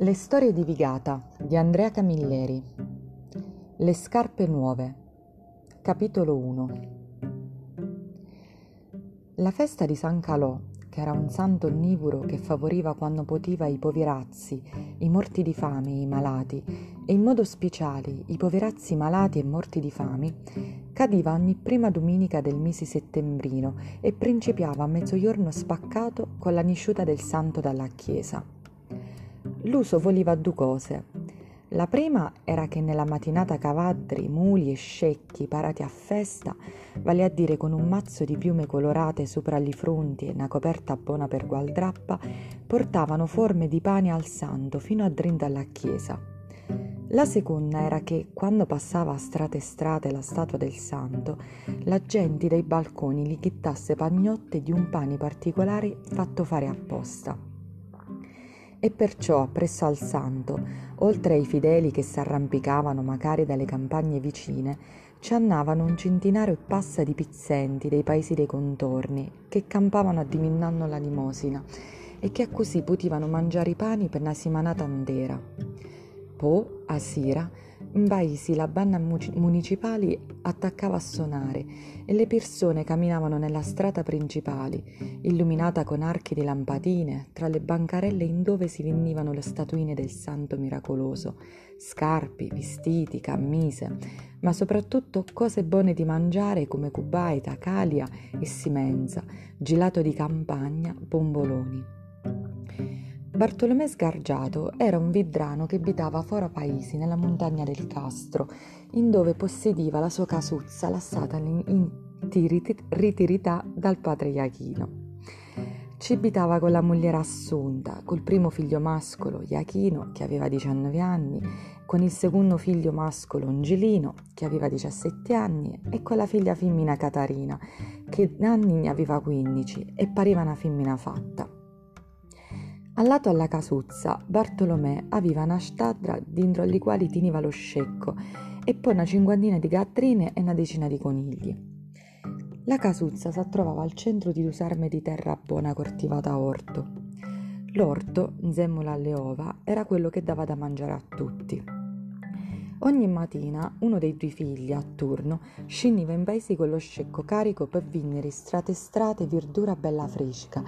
Le storie di Vigata di Andrea Camilleri. Le scarpe nuove. Capitolo 1 La festa di San Calò, che era un santo onnivoro che favoriva quando poteva i poverazzi, i morti di fame i malati, e in modo speciale i poverazzi malati e morti di fame, cadiva ogni prima domenica del mese settembrino e principiava a mezzogiorno spaccato con la nisciuta del santo dalla chiesa l'uso voleva due cose. La prima era che nella mattinata cavadri, muli e scecchi parati a festa, vale a dire con un mazzo di piume colorate sopra gli fronti e una coperta buona per gualdrappa, portavano forme di pane al santo fino a drinda alla chiesa. La seconda era che, quando passava a strate e strate la statua del santo, la gente dai balconi gli chittasse pagnotte di un pane particolare fatto fare apposta e perciò presso al santo, oltre ai fedeli che s'arrampicavano magari dalle campagne vicine, ci annavano un centinaio e passa di pizzenti dei paesi dei contorni che campavano addiminando la limosina e che così potevano mangiare i pani per una settimana intera. Poi, a sera, in paesi la banda municipale attaccava a suonare e le persone camminavano nella strada principale, illuminata con archi di lampadine, tra le bancarelle in dove si venivano le statuine del santo miracoloso, scarpi, vestiti, cammise, ma soprattutto cose buone di mangiare come cubaita, calia e simenza, gelato di campagna, bomboloni. Bartolomè Sgargiato era un vidrano che abitava fora paesi nella montagna del Castro, in dove possediva la sua casuzza lasciata in ritirità dal padre Iachino. Ci abitava con la moglie Assunta, col primo figlio mascolo Iachino, che aveva 19 anni, con il secondo figlio mascolo Angelino, che aveva 17 anni, e con la figlia femmina Catarina, che anni ne aveva 15 e pareva una femmina fatta. Al lato alla casuzza, Bartolomè aveva una stadra dentro alle quali teneva lo scecco e poi una cinquantina di gattrine e una decina di conigli. La casuzza si trovava al centro di due sarme di terra buona coltivata a orto. L'orto, insieme alle ova, era quello che dava da mangiare a tutti. Ogni mattina uno dei due figli, a turno, scendeva in paesi con lo scecco carico per vinnere strate strate verdura bella fresca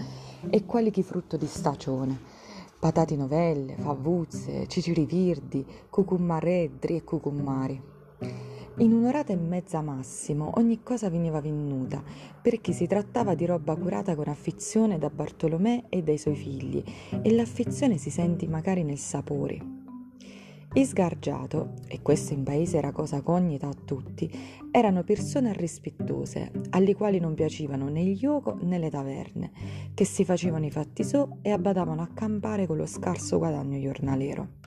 e qualche frutto di stagione. Patate novelle, favuzze, ciciri virdi, cucummaredri e cucummari. In un'orata e mezza massimo ogni cosa veniva venuta, perché si trattava di roba curata con affezione da Bartolomè e dai suoi figli, e l'affezione si senti magari nel sapore. Isgargiato, e questo in paese era cosa cognita a tutti, erano persone rispettose, alle quali non piacevano né il gioco né le taverne, che si facevano i fatti so e abbadavano a campare con lo scarso guadagno giornaliero.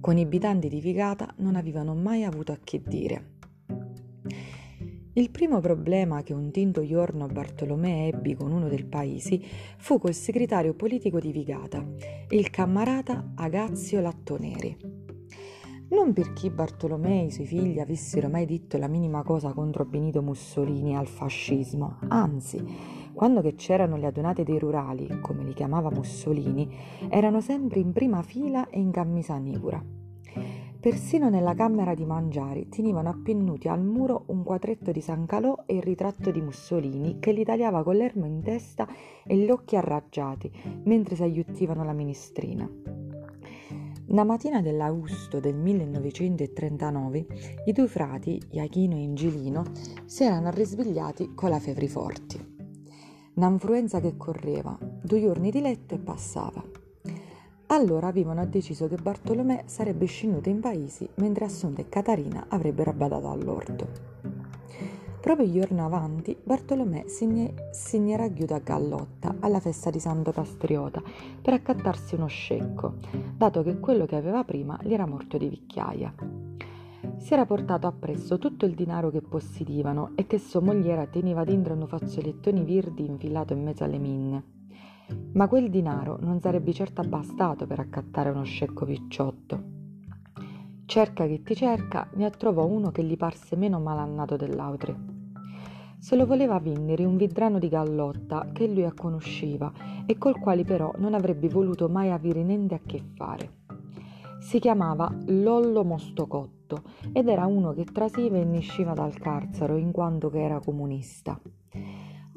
Con i abitanti di Vigata non avevano mai avuto a che dire. Il primo problema che un tinto giorno Bartolomè ebbi con uno dei paesi fu col segretario politico di Vigata, il camarata Agazio Lattoneri. Non perché Bartolomè e i suoi figli avessero mai detto la minima cosa contro Benito Mussolini al fascismo, anzi, quando che c'erano le adunate dei rurali, come li chiamava Mussolini, erano sempre in prima fila e in camisa nivura. Persino nella camera di mangiare tenevano appennuti al muro un quadretto di San Calò e il ritratto di Mussolini che li tagliava con l'ermo in testa e gli occhi arraggiati mentre si aiutivano la ministrina. Una mattina dell'augusto del 1939 i due frati, Iachino e Ingilino, si erano risvegliati con la febbre forti. Un'influenza che correva, due giorni di letto e passava. Allora avevano deciso che Bartolomè sarebbe scenduto in paesi mentre Assunta e Catarina avrebbero badato all'orto. Proprio il giorno avanti, Bartolomè si era chiuso a Gallotta alla festa di Santo Pastriota per accattarsi uno scecco, dato che quello che aveva prima gli era morto di vecchiaia. Si era portato appresso tutto il denaro che possedevano e che sua mogliera teneva dentro un fazzolettoni virdi infilato in mezzo alle minne. Ma quel denaro non sarebbe certo bastato per accattare uno scecco picciotto. Cerca che ti cerca, ne trovò uno che gli parse meno malannato dell'altro. Se lo voleva vendere un vidrano di gallotta che lui conosceva e col quale però non avrebbe voluto mai avere niente a che fare. Si chiamava Lollo Mostocotto ed era uno che trasiva e ne usciva dal carcero in quanto che era comunista.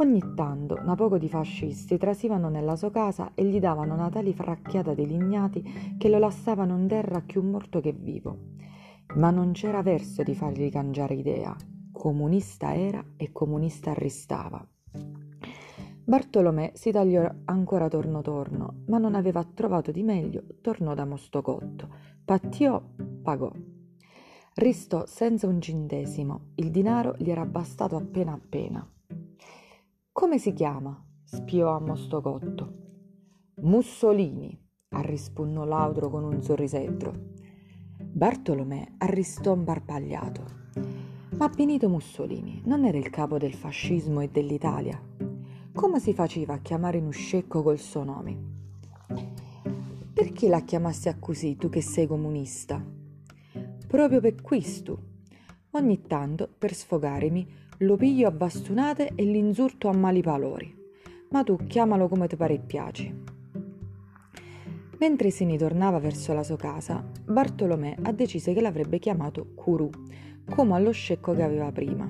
Ogni tanto, una poco di fascisti trasivano nella sua casa e gli davano una tale fracchiata di lignati che lo lasciavano in terra più morto che vivo. Ma non c'era verso di fargli cangiare idea. Comunista era e comunista arrestava. Bartolomè si tagliò ancora torno torno, ma non aveva trovato di meglio, tornò da Mostocotto. Pattiò, pagò. Ristò senza un centesimo, il denaro gli era bastato appena appena. Come si chiama? spiò a Mostocotto. Mussolini, arrisponnò Laudro con un sorrisetto. Bartolomè arrestò imbarbagliato. Ma Benito Mussolini non era il capo del fascismo e dell'Italia. Come si faceva a chiamare in uscecco col suo nome? Perché la chiamassi così, tu che sei comunista? Proprio per questo. Ogni tanto, per sfogarmi, lo piglio a bastonate e l'insurto a mali palori. Ma tu chiamalo come ti pare e piaci. Mentre se ne tornava verso la sua casa, Bartolomè ha deciso che l'avrebbe chiamato Curu, come allo scecco che aveva prima.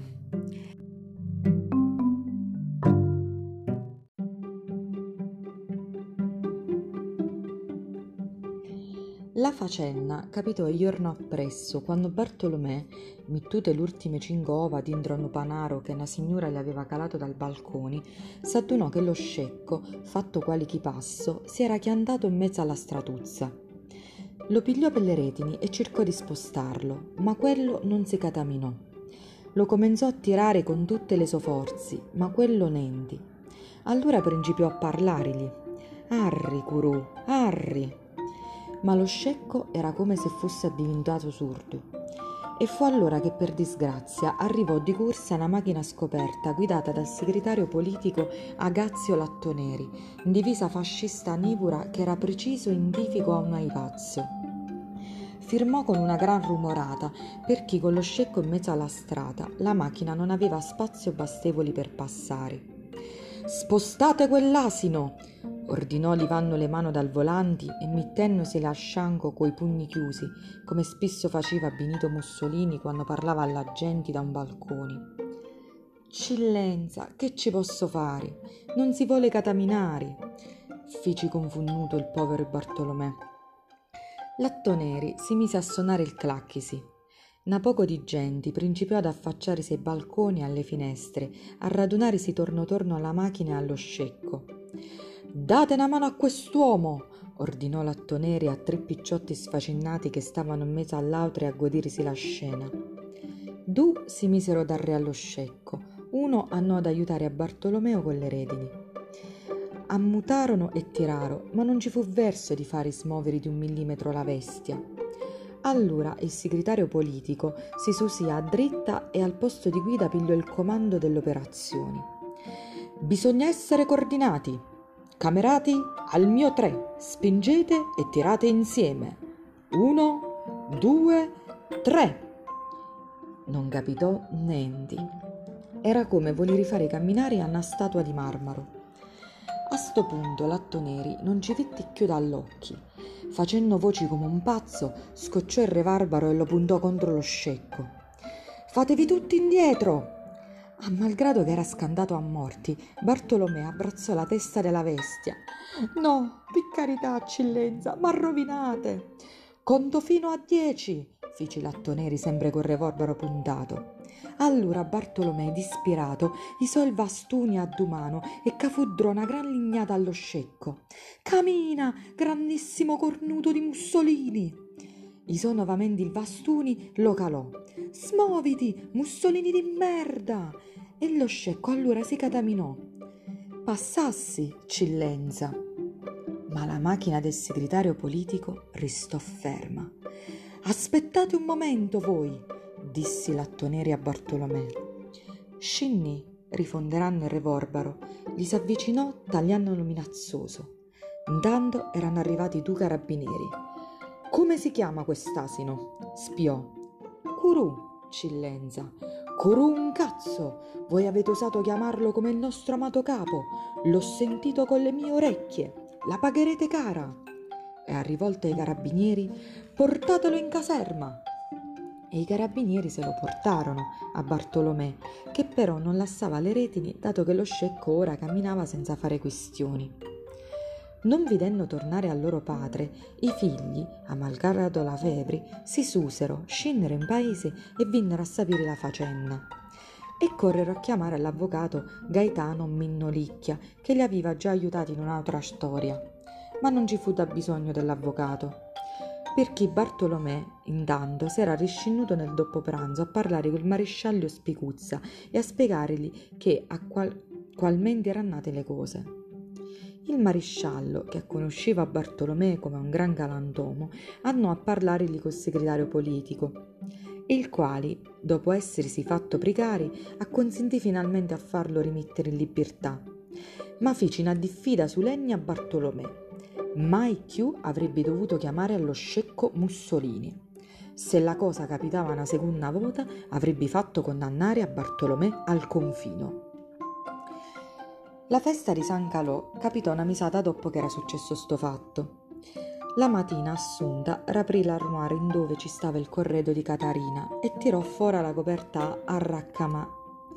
La faccenda capitò il giorno appresso, quando Bartolomè, mittute l'ultime cinque ova panaro che una signora le aveva calato dal balcone, s'adunò che lo scecco, fatto quali chi passo, si era chiantato in mezzo alla stratuzza. Lo pigliò per le retini e cercò di spostarlo, ma quello non si cataminò. Lo comenzò a tirare con tutte le sue forze, ma quello nenti. Allora principiò a parlargli. Arri, curù, arri! Ma lo scecco era come se fosse diventato sordo. E fu allora che per disgrazia arrivò di corsa una macchina scoperta guidata dal segretario politico Agazio Lattoneri, in divisa fascista nivura che era preciso indifico a un aivazio. Firmò con una gran rumorata perché con lo scecco in mezzo alla strada la macchina non aveva spazio bastevoli per passare. Spostate quell'asino! ordinò livando le mani dal volante e mettendosi a scianco coi pugni chiusi, come spesso faceva Benito Mussolini quando parlava alla gente da un balcone. Cillenza, che ci posso fare? Non si vuole cataminare, fece confonduto il povero Bartolomè. Lattoneri si mise a suonare il clacchisi. Na poco di gente principiò ad affacciarsi ai balconi e alle finestre, a radunarsi torno torno alla macchina e allo scecco. Date una mano a quest'uomo! ordinò Lattoneri a tre picciotti sfacinnati che stavano in mezzo all'altro a godersi la scena. Du si misero dal re allo scecco, uno andò ad aiutare a Bartolomeo con le redini. Ammutarono e tirarono, ma non ci fu verso di fare smuovere di un millimetro la bestia. Allora il segretario politico si susia dritta e al posto di guida pigliò il comando delle operazioni. Bisogna essere coordinati, Camerati, al mio tre, spingete e tirate insieme. Uno, due, tre. Non capitò niente. Era come voler fare camminare a una statua di marmaro. A sto punto Lattoneri non ci vette più dall'occhi. Facendo voci come un pazzo, scocciò il re barbaro e lo puntò contro lo scecco. Fatevi tutti indietro! A malgrado che era scandato a morti, Bartolomeo abbracciò la testa della bestia. No, per carità, eccellenza, ma rovinate! Conto fino a dieci, fece Lattoneri sempre col revolvero puntato. Allora Bartolomeo, disperato, isò il vastuni a mano e cafuddrò una gran lignata allo scecco. Camina, grandissimo cornuto di Mussolini! Isò nuovamente il vastuni, lo calò. Smuoviti, Mussolini di merda! e lo scecco allora si cataminò. Passassi, cillenza. Ma la macchina del segretario politico restò ferma. Aspettate un momento voi, disse Lattoneri a Bartolomè. Scinni, rifonderanno il revorbaro, gli s'avvicinò tagliandolo minazzoso. Intanto erano arrivati due carabinieri. Come si chiama quest'asino? spiò. Curù, cillenza Curù un cazzo! Voi avete osato chiamarlo come il nostro amato capo. L'ho sentito con le mie orecchie. La pagherete cara. E a rivolta ai carabinieri, portatelo in caserma. E i carabinieri se lo portarono a Bartolomè, che però non lassava le retini dato che lo scecco ora camminava senza fare questioni. Non videndo tornare al loro padre, i figli, a malgrado la febbre, si susero, scennero in paese e vennero a sapere la faccenda. E correro a chiamare l'avvocato Gaetano Minnolicchia, che li aveva già aiutati in un'altra storia. Ma non ci fu da bisogno dell'avvocato, perché Bartolomè, intanto, s'era riscinnuto nel dopo pranzo a parlare col maresciallo Spicuzza e a spiegargli che a qual- qualmente erano nate le cose. Il maresciallo, che conosceva Bartolomeo come un gran galantuomo, andò a parlargli col segretario politico, il quale, dopo essersi fatto pregare, acconsentì finalmente a farlo rimettere in libertà. Ma fece una diffida solenni a Bartolomeo. Mai più avrebbe dovuto chiamare allo scecco Mussolini. Se la cosa capitava una seconda volta, avrebbe fatto condannare a Bartolomè al confino. La festa di San Calò capitò una misata dopo che era successo sto fatto. La mattina Assunta raprì l'armoire in dove ci stava il corredo di Catarina e tirò fuori la coperta arraccama,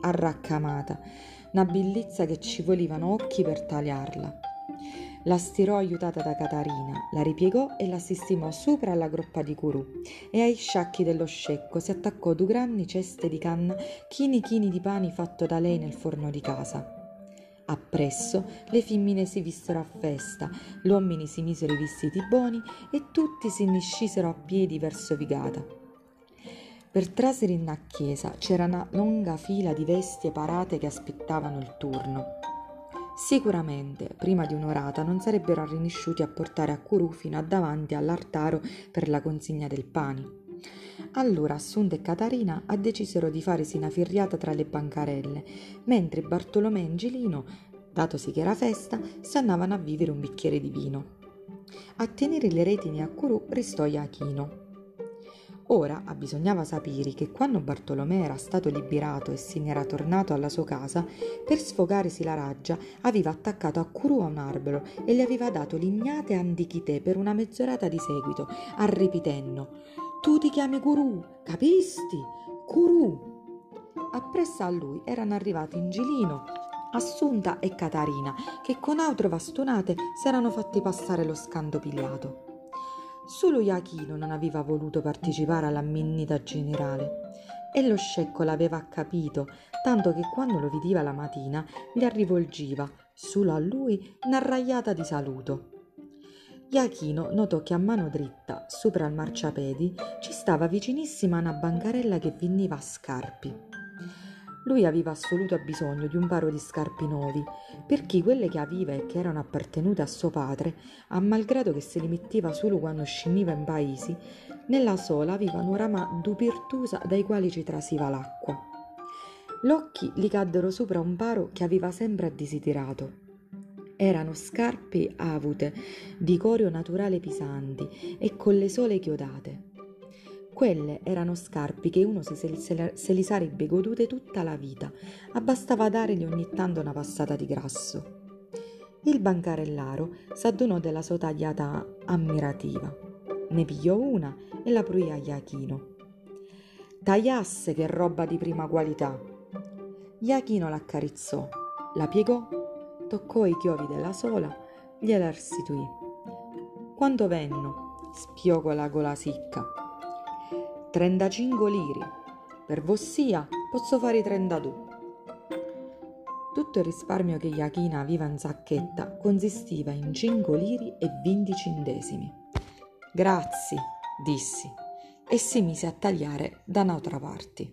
arraccamata, una bellezza che ci volevano occhi per tagliarla. La stirò aiutata da Catarina, la ripiegò e la sistemò sopra alla groppa di curù e ai sciacchi dello scecco si attaccò due grandi ceste di canna chini chini di pani fatto da lei nel forno di casa. Appresso le femmine si vissero a festa, gli uomini si misero i vestiti buoni e tutti si niscisero a piedi verso Vigata. Per trasere in chiesa c'era una lunga fila di vestie parate che aspettavano il turno. Sicuramente, prima di un'orata, non sarebbero rinisciuti a portare a Curù fino a davanti all'artaro per la consegna del pane. Allora Assunta e Catarina decisero di farsi una firriata tra le bancarelle, mentre Bartolomè e Angelino, datosi che era festa, si andavano a vivere un bicchiere di vino. A tenere le retini a Curù restò Iachino. Ora bisognava sapere che quando Bartolomè era stato liberato e se ne era tornato alla sua casa, per sfogarsi la raggia aveva attaccato a Curù a un albero e le aveva dato lignate antichitè per una mezz'orata di seguito, arrepitendo tu ti chiami Guru, capisti? Guru. Appresso a lui erano arrivati Ingilino, Assunta e Catarina, che con altre bastonate s'erano fatti passare lo scando pigliato. Solo Iachino non aveva voluto partecipare all'amminnita generale e lo scecco l'aveva capito, tanto che quando lo vedeva la mattina gli arrivolgiva, solo a lui, una ragliata di saluto. Iachino notò che a mano dritta, sopra il marciapiedi, ci stava vicinissima una bancarella che veniva a scarpi. Lui aveva assoluto bisogno di un paro di scarpi nuovi, perché quelle che aveva e che erano appartenute a suo padre, a malgrado che se li metteva solo quando scendeva in paesi, nella sola avevano rama dupirtusa dai quali ci trasiva l'acqua. L'occhi gli caddero sopra un paro che aveva sempre desiderato erano scarpe avute, di corio naturale pisanti e con le sole chiodate. Quelle erano scarpe che uno se, se, se li sarebbe godute tutta la vita, abbastava dargli ogni tanto una passata di grasso. Il bancarellaro s'addonò della sua tagliata ammirativa. Ne pigliò una e la pruì a Iachino. Tagliasse che roba di prima qualità! Iachino l'accarezzò, la piegò toccò i chiovi della sola, gliela restituì. Quando venno? spiò con la gola sicca. Trentacinque liri. Per vossia posso fare i trentadue. Tutto il risparmio che Iachina aveva in sacchetta consistiva in cinque liri e venti centesimi. Grazie, dissi, e si mise a tagliare da un'altra parte.